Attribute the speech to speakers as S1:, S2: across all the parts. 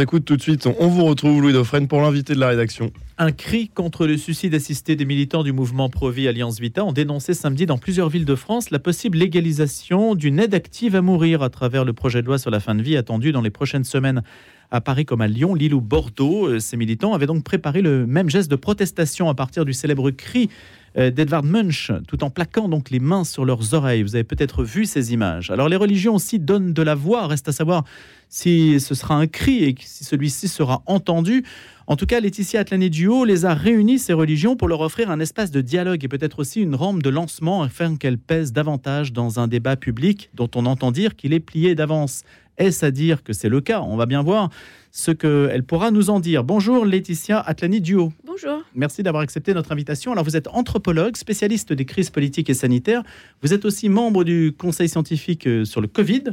S1: Écoute tout de suite, on vous retrouve Louis Dauphren pour l'invité de la rédaction.
S2: Un cri contre le suicide assisté des militants du mouvement Pro-Vie Alliance Vita ont dénoncé samedi dans plusieurs villes de France la possible légalisation d'une aide active à mourir à travers le projet de loi sur la fin de vie attendu dans les prochaines semaines. À Paris comme à Lyon, Lille ou Bordeaux, euh, ces militants avaient donc préparé le même geste de protestation à partir du célèbre cri d'Edvard Munch, tout en plaquant donc les mains sur leurs oreilles. Vous avez peut-être vu ces images. Alors les religions aussi donnent de la voix, reste à savoir si ce sera un cri et si celui-ci sera entendu. En tout cas, Laetitia Atlani Duo les a réunis, ces religions, pour leur offrir un espace de dialogue et peut-être aussi une rampe de lancement afin qu'elles pèsent davantage dans un débat public dont on entend dire qu'il est plié d'avance. Est-ce à dire que c'est le cas? On va bien voir ce qu'elle pourra nous en dire. Bonjour Laetitia Atlani Duo.
S3: Bonjour.
S2: Merci d'avoir accepté notre invitation. Alors vous êtes anthropologue, spécialiste des crises politiques et sanitaires. Vous êtes aussi membre du conseil scientifique euh, sur le Covid.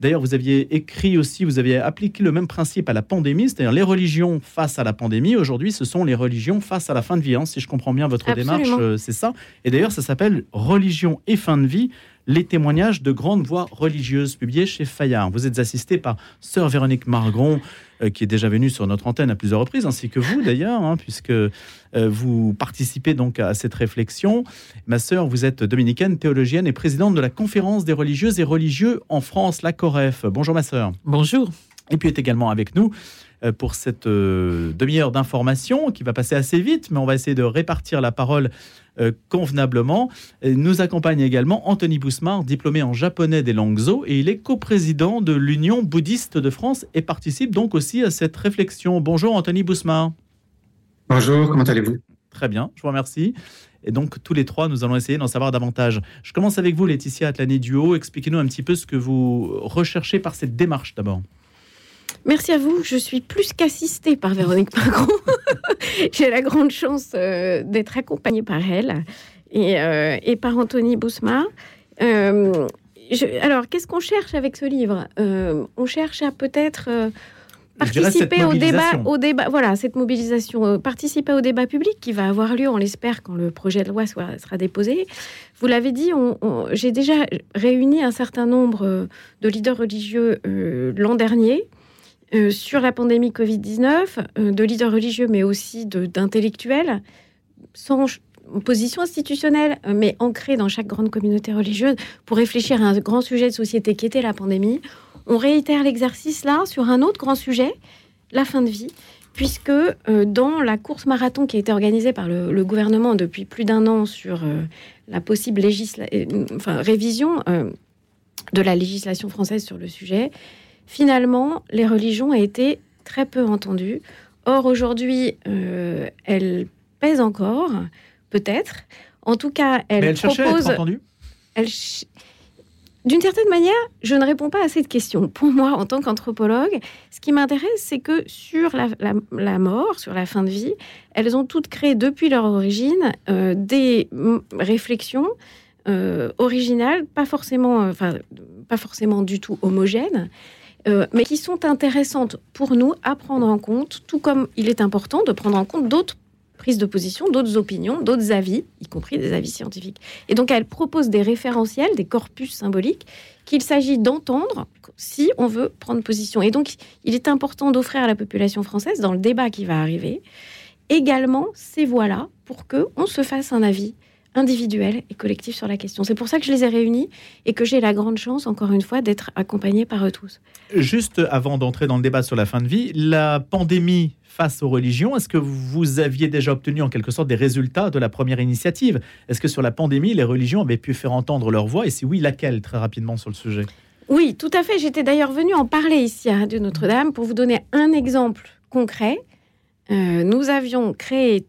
S2: D'ailleurs, vous aviez écrit aussi, vous aviez appliqué le même principe à la pandémie, c'est-à-dire les religions face à la pandémie. Aujourd'hui, ce sont les religions face à la fin de vie. Hein. si je comprends bien votre démarche, euh, c'est ça. Et d'ailleurs, ça s'appelle Religion et fin de vie les témoignages de grandes voix religieuses publiés chez Fayard. Vous êtes assisté par sœur Véronique Margron, euh, qui est déjà venue sur notre antenne à plusieurs reprises, ainsi que vous d'ailleurs, hein, puisque euh, vous participez donc à cette réflexion. Ma sœur, vous êtes dominicaine, théologienne et présidente de la Conférence des religieuses et religieux en France, la COREF. Bonjour ma sœur.
S4: Bonjour.
S2: Et puis est également avec nous euh, pour cette demi-heure d'information qui va passer assez vite, mais on va essayer de répartir la parole euh, convenablement. nous accompagne également Anthony Bousmar, diplômé en japonais des langues zo, et il est coprésident de l'Union bouddhiste de France et participe donc aussi à cette réflexion. Bonjour Anthony Bousmar.
S5: Bonjour, comment allez-vous?
S2: Très bien, je vous remercie. Et donc, tous les trois, nous allons essayer d'en savoir davantage. Je commence avec vous, Laetitia Atlani Duo. Expliquez-nous un petit peu ce que vous recherchez par cette démarche d'abord.
S3: Merci à vous. Je suis plus qu'assistée par Véronique Macron. J'ai la grande chance euh, d'être accompagnée par elle et, euh, par Anthony Bousma. Euh, alors, qu'est-ce qu'on cherche avec ce livre? On cherche à peut-être participer au débat, au débat, voilà, cette mobilisation, participer au débat public qui va avoir lieu, on l'espère, quand le projet de loi sera déposé. Vous l'avez dit, j'ai déjà réuni un certain nombre de leaders religieux l'an dernier euh, sur la pandémie Covid-19, euh, de leaders religieux, mais aussi d'intellectuels, sans position institutionnelle, euh, mais ancrée dans chaque grande communauté religieuse, pour réfléchir à un grand sujet de société qui était la pandémie. On réitère l'exercice là sur un autre grand sujet, la fin de vie, puisque dans la course marathon qui a été organisée par le, gouvernement depuis plus d'un an sur la possible révision de la législation française sur le sujet, finalement, les religions ont été très peu entendues. Or, aujourd'hui, euh, elles pèsent encore, peut-être. En tout cas, elles,
S2: elles proposent... À être
S3: D'une certaine manière, je ne réponds pas à cette question. Pour moi, en tant qu'anthropologue, ce qui m'intéresse, c'est que sur la, mort, sur la fin de vie, elles ont toutes créé depuis leur origine euh, des réflexions euh, originales, pas forcément, enfin, pas forcément du tout homogènes, euh, mais qui sont intéressantes pour nous à prendre en compte, tout comme il est important de prendre en compte d'autres prises de position, d'autres opinions, d'autres avis, y compris des avis scientifiques. Et donc, elle propose des référentiels, des corpus symboliques qu'il s'agit d'entendre si on veut prendre position. Et donc, il est important d'offrir à la population française, dans le débat qui va arriver, également ces voix-là pour que on se fasse un avis individuel et collectif sur la question. C'est pour ça que je les ai réunis et que j'ai la grande chance, encore une fois, d'être accompagnée par eux tous.
S2: Juste avant d'entrer dans le débat sur la fin de vie, la pandémie face aux religions, est-ce que vous aviez déjà obtenu en quelque sorte des résultats de la première initiative? Est-ce que sur la pandémie, les religions avaient pu faire entendre leur voix? Et si oui, laquelle Très rapidement sur le sujet?
S3: Oui, tout à fait. J'étais d'ailleurs venue en parler ici à Radio Notre-Dame pour vous donner un exemple concret. Euh, nous avions créé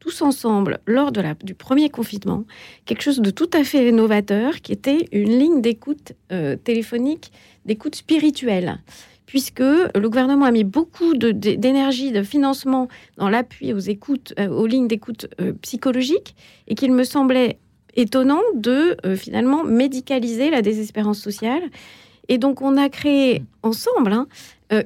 S3: tous ensemble lors de la, du premier confinement quelque chose de tout à fait novateur qui était une ligne d'écoute euh, téléphonique, d'écoute spirituelle puisque le gouvernement a mis beaucoup d'énergie, de, financement dans l'appui aux écoutes, euh, aux lignes d'écoute euh, psychologiques, et qu'il me semblait étonnant de finalement médicaliser la désespérance sociale. Et donc on a créé ensemble hein,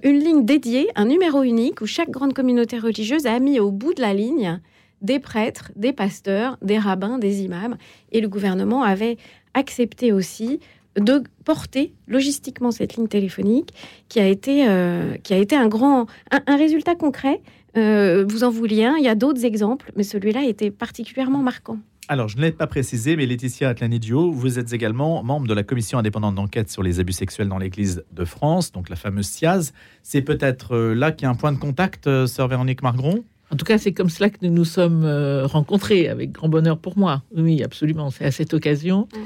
S3: une ligne dédiée, un numéro unique, où chaque grande communauté religieuse a mis au bout de la ligne des prêtres, des pasteurs, des rabbins, des imams. Et le gouvernement avait accepté aussi de porter logistiquement cette ligne téléphonique qui a été, euh, qui a été un grand un, résultat concret. Euh, vous en vouliez un, il y a d'autres exemples, mais celui-là était particulièrement marquant.
S2: Alors, je ne l'ai pas précisé, mais Laetitia Atlanidio, vous êtes également membre de la commission indépendante d'enquête sur les abus sexuels dans l'Église de France, donc la fameuse SIAZ. C'est peut-être euh, là qu'il y a un point de contact, sœur Véronique Margron?
S4: En tout cas, c'est comme cela que nous nous sommes rencontrés, avec grand bonheur pour moi. Oui, absolument. C'est à cette occasion mm.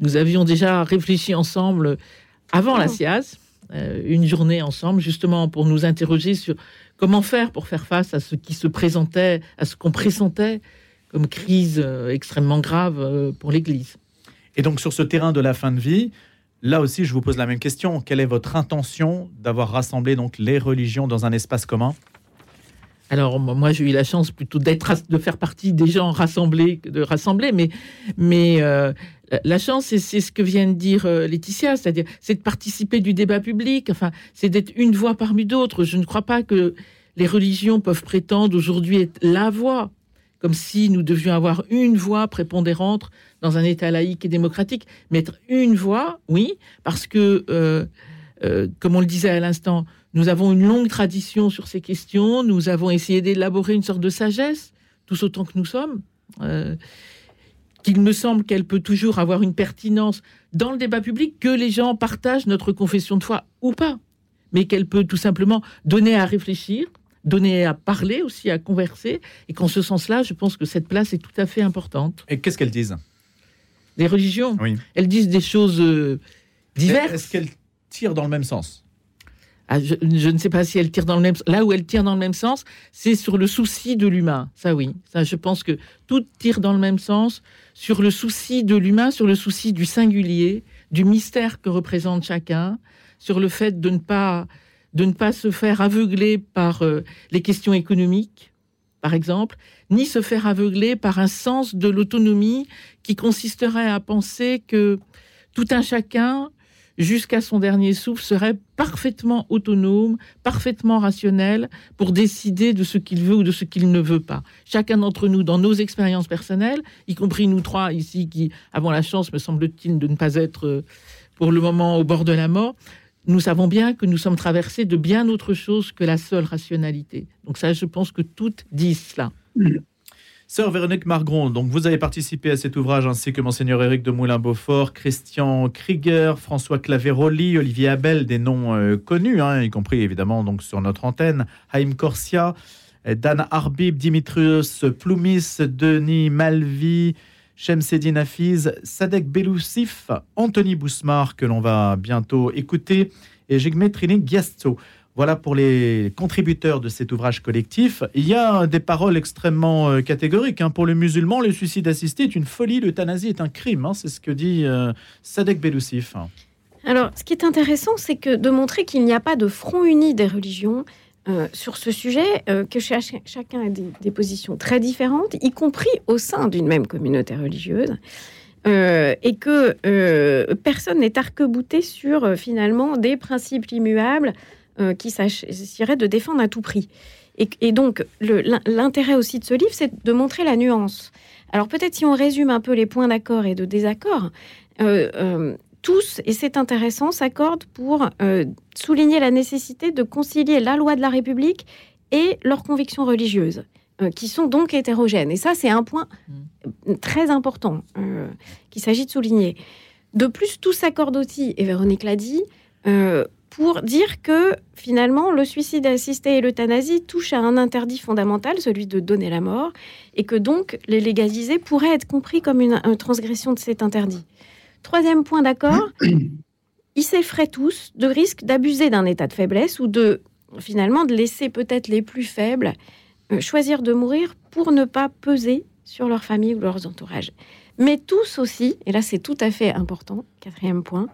S4: Nous avions déjà réfléchi ensemble avant la SIAZ, oh. euh, une journée ensemble, justement pour nous interroger sur comment faire pour faire face à ce qui se présentait, à ce qu'on pressentait comme crise euh, extrêmement grave euh, pour l'Église.
S2: Et donc sur ce terrain de la fin de vie, là aussi je vous pose la même question. Quelle est votre intention d'avoir rassemblé donc les religions dans un espace commun?
S4: Alors moi j'ai eu la chance plutôt d'être de faire partie des gens rassemblés de rassembler, mais mais la chance, c'est ce que vient de dire euh, Laetitia, c'est-à-dire c'est de participer du débat public. Enfin, c'est d'être une voix parmi d'autres. Je ne crois pas que les religions peuvent prétendre aujourd'hui être la voix, comme si nous devions avoir une voix prépondérante dans un État laïque et démocratique. Mais être une voix, oui, parce que, euh, euh, comme on le disait à l'instant, nous avons une longue tradition sur ces questions. Nous avons essayé d'élaborer une sorte de sagesse, tous autant que nous sommes qu'il me semble qu'elle peut toujours avoir une pertinence dans le débat public, que les gens partagent notre confession de foi ou pas, mais qu'elle peut tout simplement donner à réfléchir, donner à parler aussi, à converser, et qu'en ce sens-là, je pense que cette place est tout à fait importante.
S2: Et qu'est-ce qu'elles disent?
S4: Les religions oui. Elles disent des choses euh, diverses.
S2: Est-ce qu'elles tirent dans le même sens?
S4: Ah, je, ne sais pas si elle tire dans le même là où elle tire dans le même sens, c'est sur le souci de l'humain. Ça oui, ça je pense que tout tire dans le même sens sur le souci de l'humain, sur le souci du singulier, du mystère que représente chacun, sur le fait de ne pas de ne pas se faire aveugler par euh, les questions économiques, par exemple, ni se faire aveugler par un sens de l'autonomie qui consisterait à penser que tout un chacun jusqu'à son dernier souffle, serait parfaitement autonome, parfaitement rationnel pour décider de ce qu'il veut ou de ce qu'il ne veut pas. Chacun d'entre nous, dans nos expériences personnelles, y compris nous trois ici qui avons la chance, me semble-t-il, de ne pas être euh, pour le moment au bord de la mort, nous savons bien que nous sommes traversés de bien autre chose que la seule rationalité. Donc ça, je pense que toutes disent cela.
S2: Sœur Véronique Margron, donc vous avez participé à cet ouvrage ainsi que Monseigneur Éric de Moulin-Beaufort, Christian Krieger, François Claveroli, Olivier Abel, des noms euh, connus, hein, y compris évidemment donc sur notre antenne, Haïm Corsia, Dan Arbib, Dimitrios Ploumis, Denis Malvi, Shemseddin Hafiz, Sadek Beloussif, Anthony Bousmar, que l'on va bientôt écouter, et Jigme Trinik Giasto. Voilà pour les contributeurs de cet ouvrage collectif. Il y a des paroles extrêmement euh, catégoriques. Hein. Pour le musulman, le suicide assisté est une folie, l'euthanasie est un crime. Hein. C'est ce que dit euh, Sadek Beloussif.
S3: Alors, ce qui est intéressant, c'est de montrer qu'il n'y a pas de front uni des religions euh, sur ce sujet, que chacun a des, positions très différentes, y compris au sein d'une même communauté religieuse. et que personne n'est arc-bouté sur finalement des principes immuables euh, qui s'agirait de défendre à tout prix. Et, donc, l'intérêt aussi de ce livre, c'est de montrer la nuance. Alors peut-être si on résume un peu les points d'accord et de désaccord, euh, euh, tous, et c'est intéressant, s'accordent pour souligner la nécessité de concilier la loi de la République et leurs convictions religieuses, qui sont donc hétérogènes. Et ça, c'est un point mmh. très important qu'il s'agit de souligner. De plus, tous s'accordent aussi, et Véronique l'a dit, pour dire que finalement le suicide assisté et l'euthanasie touchent à un interdit fondamental, celui de donner la mort, et que donc les légaliser pourrait être compris comme une, transgression de cet interdit. Troisième point d'accord, ils s'effraient tous de risque d'abuser d'un état de faiblesse ou de finalement de laisser peut-être les plus faibles euh, choisir de mourir pour ne pas peser sur leur famille ou leurs entourages. Mais tous aussi, et là c'est tout à fait important, quatrième point,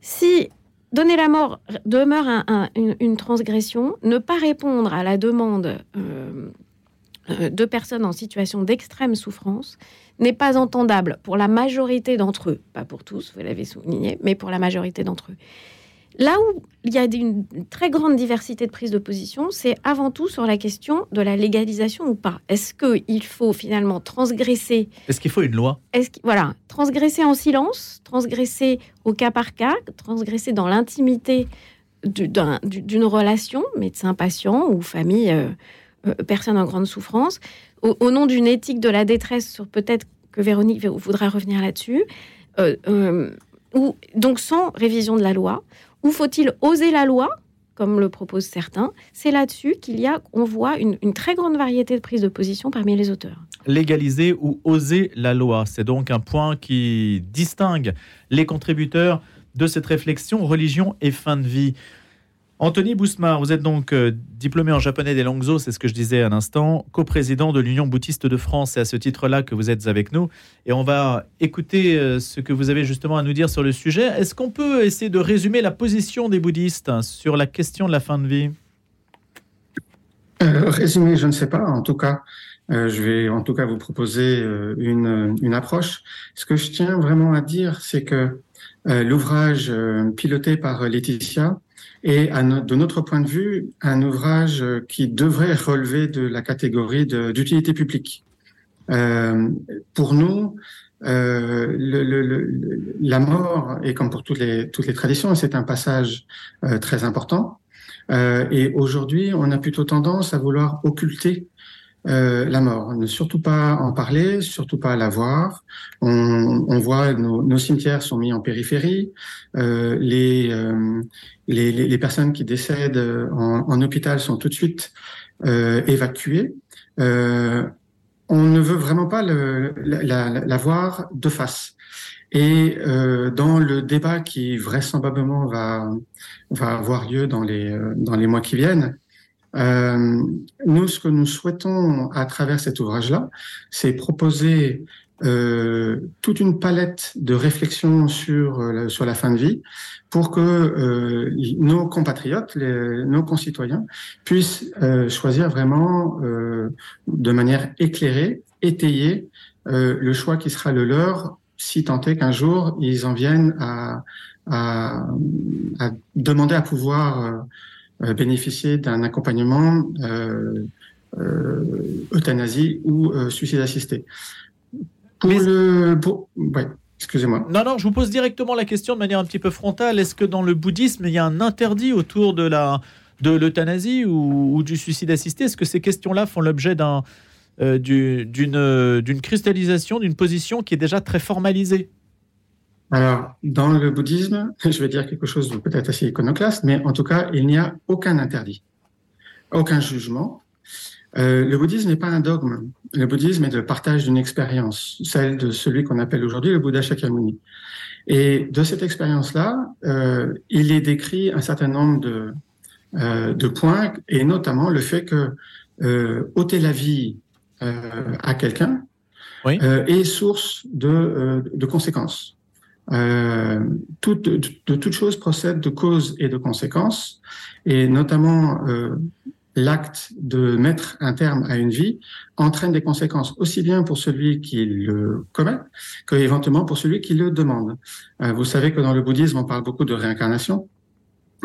S3: si donner la mort demeure une, transgression. Ne pas répondre à la demande euh, euh, de personnes en situation d'extrême souffrance n'est pas entendable pour la majorité d'entre eux, pas pour tous, vous l'avez souligné, mais pour la majorité d'entre eux. Là où il y a une très grande diversité de prises de position, c'est avant tout sur la question de la légalisation ou pas. Est-ce qu'il faut finalement transgresser
S2: Est-ce qu'il faut une loi?
S3: Est-ce que- voilà, transgresser en silence, transgresser au cas par cas, transgresser dans l'intimité du- d'un- du- d'une relation, médecin-patient ou famille, euh, euh, personne en grande souffrance, au, au nom d'une éthique de la détresse, sur peut-être que Véronique voudra revenir là-dessus, euh, ou donc sans révision de la loi, ou faut-il oser la loi comme le proposent certains, c'est là-dessus qu'il y a, on voit une, une très grande variété de prises de position parmi les auteurs.
S2: Légaliser ou oser la loi, c'est donc un point qui distingue les contributeurs de cette réflexion religion et fin de vie. Anthony Bousmar, vous êtes donc euh, diplômé en japonais des langues c'est ce que je disais à l'instant, coprésident de l'Union boutiste de France. C'est à ce titre-là que vous êtes avec nous. Et on va écouter euh, ce que vous avez justement à nous dire sur le sujet. Est-ce qu'on peut essayer de résumer la position des bouddhistes hein, sur la question de la fin de vie?
S5: Euh, résumé, je ne sais pas. En tout cas, euh, je vais en tout cas vous proposer une, approche. Ce que je tiens vraiment à dire, c'est que l'ouvrage piloté par Laetitia no- de notre point de vue, un ouvrage qui devrait relever de la catégorie d'utilité publique. Euh, pour nous, euh, la mort, et comme pour toutes les, traditions, c'est un passage euh, très important. Et aujourd'hui, on a plutôt tendance à vouloir occulter euh, la mort, ne surtout pas en parler, surtout pas la voir. On, on voit nos, nos cimetières sont mis en périphérie, euh, les, euh, les, les personnes qui décèdent en, en hôpital sont tout de suite euh, évacuées. Euh, on ne veut vraiment pas le, la, la, la voir de face. Et euh, dans le débat qui vraisemblablement va va avoir lieu dans les euh, dans les mois qui viennent, euh, nous ce que nous souhaitons à travers cet ouvrage-là, c'est proposer euh, toute une palette de réflexions sur euh, sur la fin de vie pour que euh, nos compatriotes, nos concitoyens puissent euh, choisir vraiment euh, de manière éclairée, étayée, le choix qui sera le leur si tant est qu'un jour ils en viennent à, à, à demander à pouvoir bénéficier d'un accompagnement euh, euh, euthanasie ou euh, suicide assisté. Pour
S2: Mais-
S5: le, pour, ouais, excusez-moi.
S2: Non, non, je vous pose directement la question de manière un petit peu frontale. Est-ce que dans le bouddhisme, il y a un interdit autour de la de l'euthanasie ou, ou du suicide assisté? Est-ce que ces questions-là font l'objet d'un euh, du- d'une euh, d'une cristallisation, d'une position qui est déjà très formalisée?
S5: Alors, dans le bouddhisme, je vais dire quelque chose de peut-être assez iconoclaste, mais en tout cas, il n'y a aucun interdit, aucun jugement. Euh, le bouddhisme n'est pas un dogme. Le bouddhisme est le partage d'une expérience, celle de celui qu'on appelle aujourd'hui le Bouddha Shakyamuni. Et de cette expérience-là, euh, il est décrit un certain nombre de, euh, de points, et notamment le fait que ôter la vie à quelqu'un
S2: Oui.
S5: est source de, de conséquences. Euh, toute, de, de toute chose procède de causes et de conséquences, et notamment euh, l'acte de mettre un terme à une vie entraîne des conséquences aussi bien pour celui qui le commet que éventuellement pour celui qui le demande. Euh, vous savez que dans le bouddhisme, on parle beaucoup de réincarnation.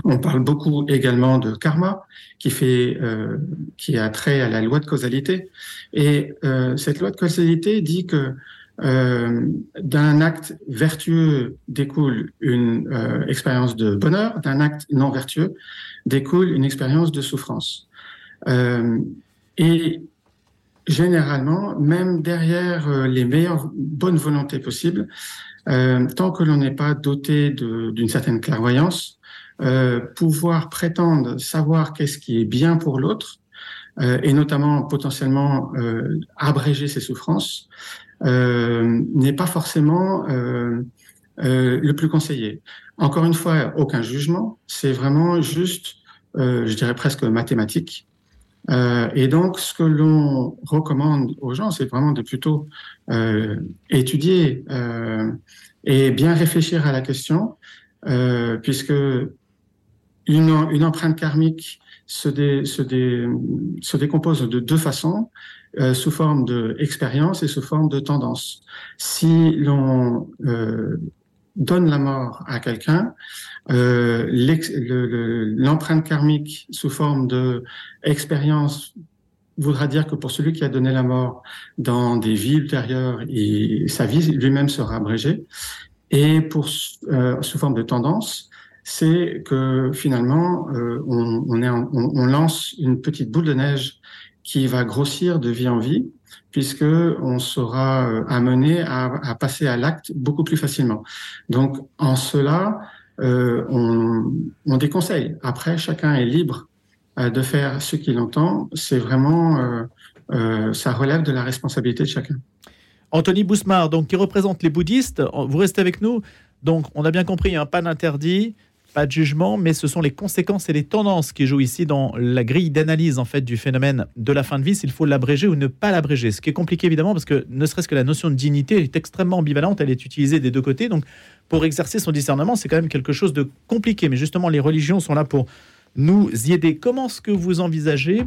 S5: On parle beaucoup également de karma, qui fait, euh, qui a trait à la loi de causalité. Et euh, cette loi de causalité dit que euh, d'un acte vertueux découle une euh, expérience de bonheur, d'un acte non vertueux découle une expérience de souffrance. Euh, et généralement, même derrière les meilleures bonnes volontés possibles, tant que l'on n'est pas doté d'une certaine clairvoyance, pouvoir prétendre savoir qu'est-ce qui est bien pour l'autre, et notamment potentiellement abréger ses souffrances, n'est pas forcément euh, euh, le plus conseillé. Encore une fois, aucun jugement, c'est vraiment juste, euh, je dirais presque mathématique. Euh, et donc, ce que l'on recommande aux gens, c'est vraiment de plutôt euh, étudier euh, et bien réfléchir à la question, euh, puisque une, empreinte karmique se décompose de deux façons, euh, sous forme d'expérience et sous forme de tendance. Si l'on euh, donne la mort à quelqu'un, euh, l'empreinte karmique sous forme de expérience voudra dire que pour celui qui a donné la mort dans des vies ultérieures, sa vie lui-même sera abrégée. Et pour euh, sous forme de tendance, c'est que finalement euh, on, est on, lance une petite boule de neige qui va grossir de vie en vie, puisque on sera euh, amené à, passer à l'acte beaucoup plus facilement. Donc en cela, euh, on, on déconseille. Après, chacun est libre euh, de faire ce qu'il entend. C'est vraiment, ça relève de la responsabilité de chacun.
S2: Anthony Bousmar, donc qui représente les bouddhistes, vous restez avec nous. Donc, on a bien compris, un hein, pas d'interdit, pas de jugement, mais ce sont les conséquences et les tendances qui jouent ici dans la grille d'analyse en fait du phénomène de la fin de vie, s'il faut l'abréger ou ne pas l'abréger. Ce qui est compliqué évidemment parce que ne serait-ce que la notion de dignité est extrêmement ambivalente, elle est utilisée des deux côtés. Donc, pour exercer son discernement, c'est quand même quelque chose de compliqué. Mais justement, les religions sont là pour nous y aider. Comment est-ce que vous envisagez,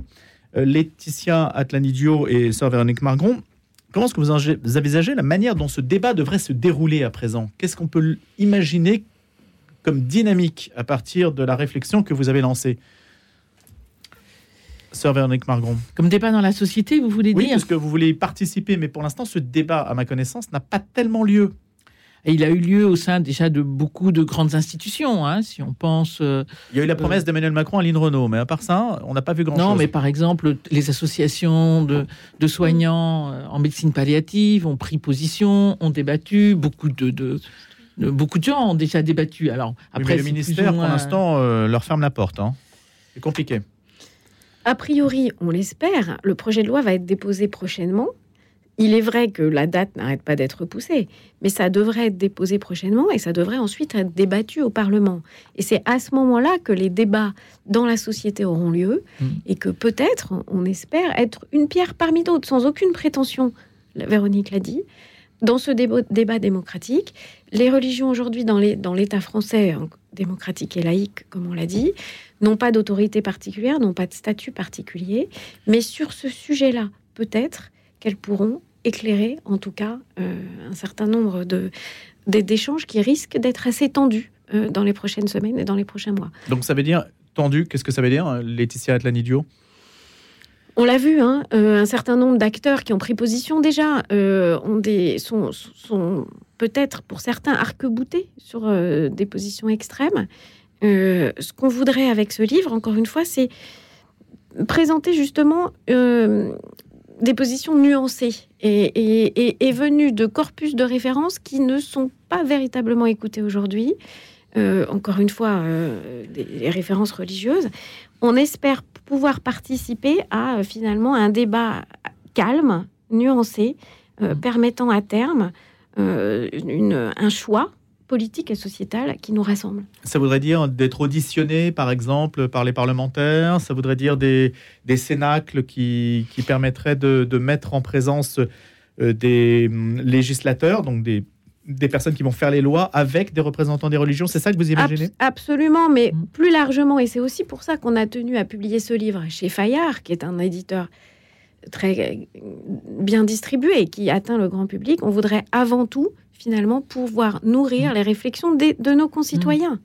S2: euh, Laetitia Atlanidio et Sœur Véronique Margron, comment est-ce que vous envisagez la manière dont ce débat devrait se dérouler à présent? Qu'est-ce qu'on peut imaginer comme dynamique à partir de la réflexion que vous avez lancée Sœur Véronique Margron.
S4: Comme débat dans la société, vous voulez
S2: oui,
S4: dire
S2: parce que vous voulez y participer, mais pour l'instant, ce débat, à ma connaissance, n'a pas tellement lieu.
S4: Et il a eu lieu au sein déjà de beaucoup de grandes institutions. Hein, si on pense. Euh,
S2: il y a eu la promesse euh, d'Emmanuel Macron à Lynn Renault, mais à part ça, on n'a pas vu grand-chose.
S4: Non, mais par exemple, les associations de, de, soignants euh, en médecine palliative ont pris position, ont débattu. Beaucoup de, de, beaucoup de gens ont déjà débattu. Alors
S2: après, le ministère, pour l'instant, leur ferme la porte. Hein. C'est compliqué.
S3: A priori, on l'espère, le projet de loi va être déposé prochainement. Il est vrai que la date n'arrête pas d'être repoussée, mais ça devrait être déposé prochainement et ça devrait ensuite être débattu au Parlement. Et c'est à ce moment-là que les débats dans la société auront lieu mmh. et que peut-être, on espère, être une pierre parmi d'autres, sans aucune prétention, Véronique l'a dit, dans ce débat, démocratique. Les religions aujourd'hui dans l'État français, démocratique et laïque, comme on l'a dit, n'ont pas d'autorité particulière, n'ont pas de statut particulier, mais sur ce sujet-là, peut-être qu'elles pourront éclairer, en tout cas, euh, un certain nombre de d'échanges qui risquent d'être assez tendus euh, dans les prochaines semaines et dans les prochains mois.
S2: Donc ça veut dire tendu, qu'est-ce que ça veut dire, Laetitia Atlanidio
S3: on l'a vu, hein, euh, un certain nombre d'acteurs qui ont pris position déjà ont des, sont, peut-être pour certains arc-boutés sur des positions extrêmes. ce qu'on voudrait avec ce livre, encore une fois, c'est présenter justement des positions nuancées et, venues de corpus de références qui ne sont pas véritablement écoutées aujourd'hui. Euh, encore une fois, euh, des références religieuses. On espère pouvoir participer à euh, finalement un débat calme, nuancé, mmh. permettant à terme une, un choix politique et sociétale qui nous rassemble.
S2: Ça voudrait dire d'être auditionné, par exemple, par les parlementaires? Ça voudrait dire des, des cénacles qui, qui permettraient de, de, mettre en présence euh, des hum, législateurs, donc des, des personnes qui vont faire les lois avec des représentants des religions. C'est ça que vous imaginez?
S3: Absolument, mais mmh. plus largement, et c'est aussi pour ça qu'on a tenu à publier ce livre chez Fayard, qui est un éditeur très bien distribué et qui atteint le grand public. On voudrait avant tout finalement pouvoir nourrir mm. les réflexions de nos concitoyens mm.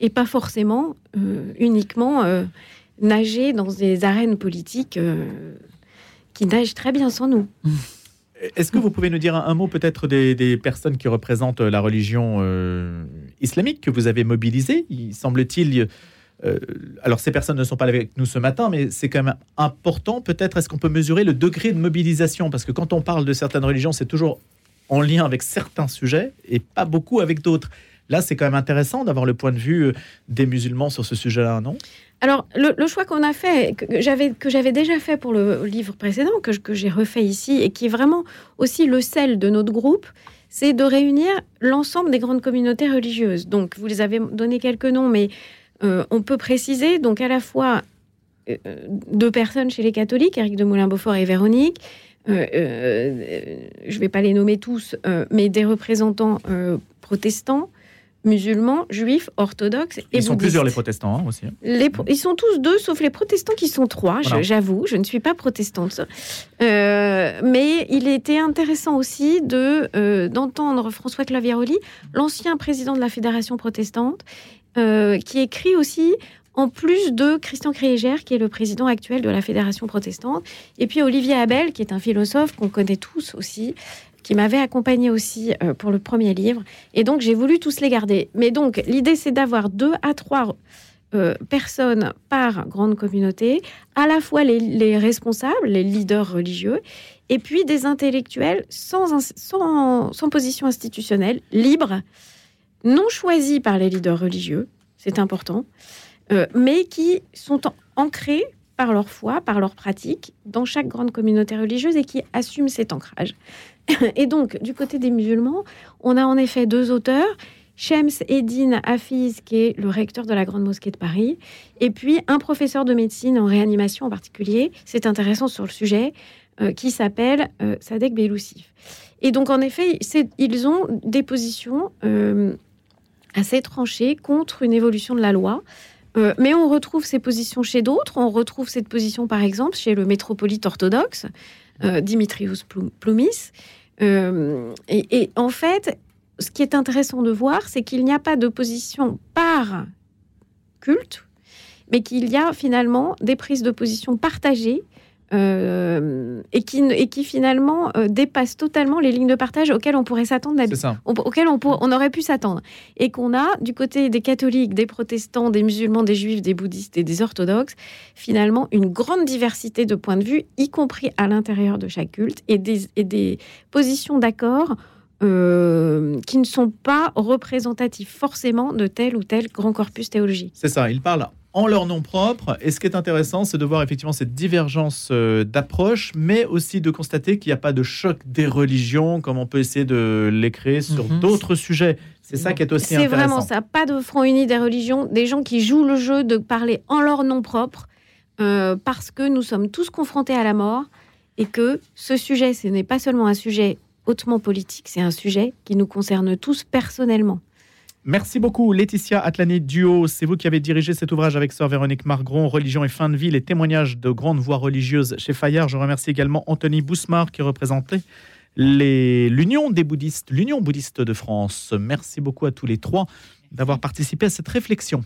S3: et pas forcément euh, uniquement euh, nager dans des arènes politiques euh, qui nagent très bien sans nous.
S2: Est-ce que vous pouvez nous dire un, mot peut-être des, personnes qui représentent la religion islamique que vous avez mobilisées Il semble-t-il... alors ces personnes ne sont pas avec nous ce matin, mais c'est quand même important. Peut-être est-ce qu'on peut mesurer le degré de mobilisation? Parce que quand on parle de certaines religions, c'est toujours en lien avec certains sujets et pas beaucoup avec d'autres. Là, c'est quand même intéressant d'avoir le point de vue euh, des musulmans sur ce sujet-là, non?
S3: Alors, le, choix qu'on a fait, que j'avais, déjà fait pour le livre précédent, que, j'ai refait ici, et qui est vraiment aussi le sel de notre groupe, c'est de réunir l'ensemble des grandes communautés religieuses. Donc, vous les avez donné quelques noms, mais euh, on peut préciser, donc à la fois euh, deux personnes chez les catholiques, Éric de Moulin-Beaufort et Véronique, je ne vais pas les nommer tous, mais des représentants protestants, musulmans, juifs, orthodoxes et
S2: Ils sont
S3: bouddhistes.
S2: plusieurs les protestants hein, aussi.
S3: Les pro- ils sont tous deux, sauf les protestants qui sont trois.
S2: Voilà.
S3: J'avoue, je ne suis pas protestante. Euh, mais il était intéressant aussi de euh, d'entendre François Claviéroli, l'ancien président de la Fédération protestante, euh, qui écrit aussi. En plus de Christian Kriéger, qui est le président actuel de la Fédération protestante, et puis Olivier Abel, qui est un philosophe qu'on connaît tous aussi, qui m'avait accompagné aussi euh, pour le premier livre. Et donc, j'ai voulu tous les garder. Mais donc, l'idée, c'est d'avoir deux à trois euh, personnes par grande communauté, à la fois les, les responsables, les leaders religieux, et puis des intellectuels sans, position institutionnelle, libres, non choisis par les leaders religieux, c'est important, euh, mais qui sont ancrés par leur foi, par leur pratique, dans chaque grande communauté religieuse et qui assument cet ancrage. Et donc, du côté des musulmans, on a en effet deux auteurs, Shems Eddin Hafiz, qui est le recteur de la Grande Mosquée de Paris, et puis un professeur de médecine en réanimation en particulier, c'est intéressant sur le sujet, euh, qui s'appelle euh, Sadek Beloussif. Et donc, en effet, ils ont des positions euh, assez tranchées contre une évolution de la loi. Euh, mais on retrouve ces positions chez d'autres. On retrouve cette position, par exemple, chez le métropolite orthodoxe, Dimitrios Plou- Ploumis. Euh, et, et en fait, ce qui est intéressant de voir, c'est qu'il n'y a pas de position par culte, mais qu'il y a finalement des prises de position partagées euh, et, qui, et qui finalement euh, dépassent totalement les lignes de partage auxquelles on pourrait s'attendre
S2: ça.
S3: on- on, pour- on aurait pu s'attendre. Et qu'on a, du côté des catholiques, des protestants, des musulmans, des juifs, des bouddhistes et des orthodoxes, finalement une grande diversité de points de vue, y compris à l'intérieur de chaque culte, et des, et des positions d'accord euh, qui ne sont pas représentatifs forcément de tel ou tel grand corpus théologique.
S2: C'est ça, ils parlent en leur nom propre. Et ce qui est intéressant, c'est de voir effectivement cette divergence euh, d'approche, mais aussi de constater qu'il n'y a pas de choc des religions, comme on peut essayer de les créer sur
S4: Mhm.
S2: d'autres sujets. C'est ça qui est aussi
S3: C'est
S2: intéressant.
S3: vraiment ça, pas de front uni des religions, des gens qui jouent le jeu de parler en leur nom propre, euh, parce que nous sommes tous confrontés à la mort, et que ce sujet, ce n'est pas seulement un sujet hautement politique, c'est un sujet qui nous concerne tous personnellement.
S2: Merci beaucoup, Laetitia Atlani Duo. C'est vous qui avez dirigé cet ouvrage avec sœur Véronique Margron, Religion et fin de vie, les témoignages de grandes voix religieuses chez Fayard. Je remercie également Anthony Bousmar qui représentait l'Union des bouddhistes, l'Union bouddhiste de France. Merci beaucoup à tous les trois d'avoir participé à cette réflexion.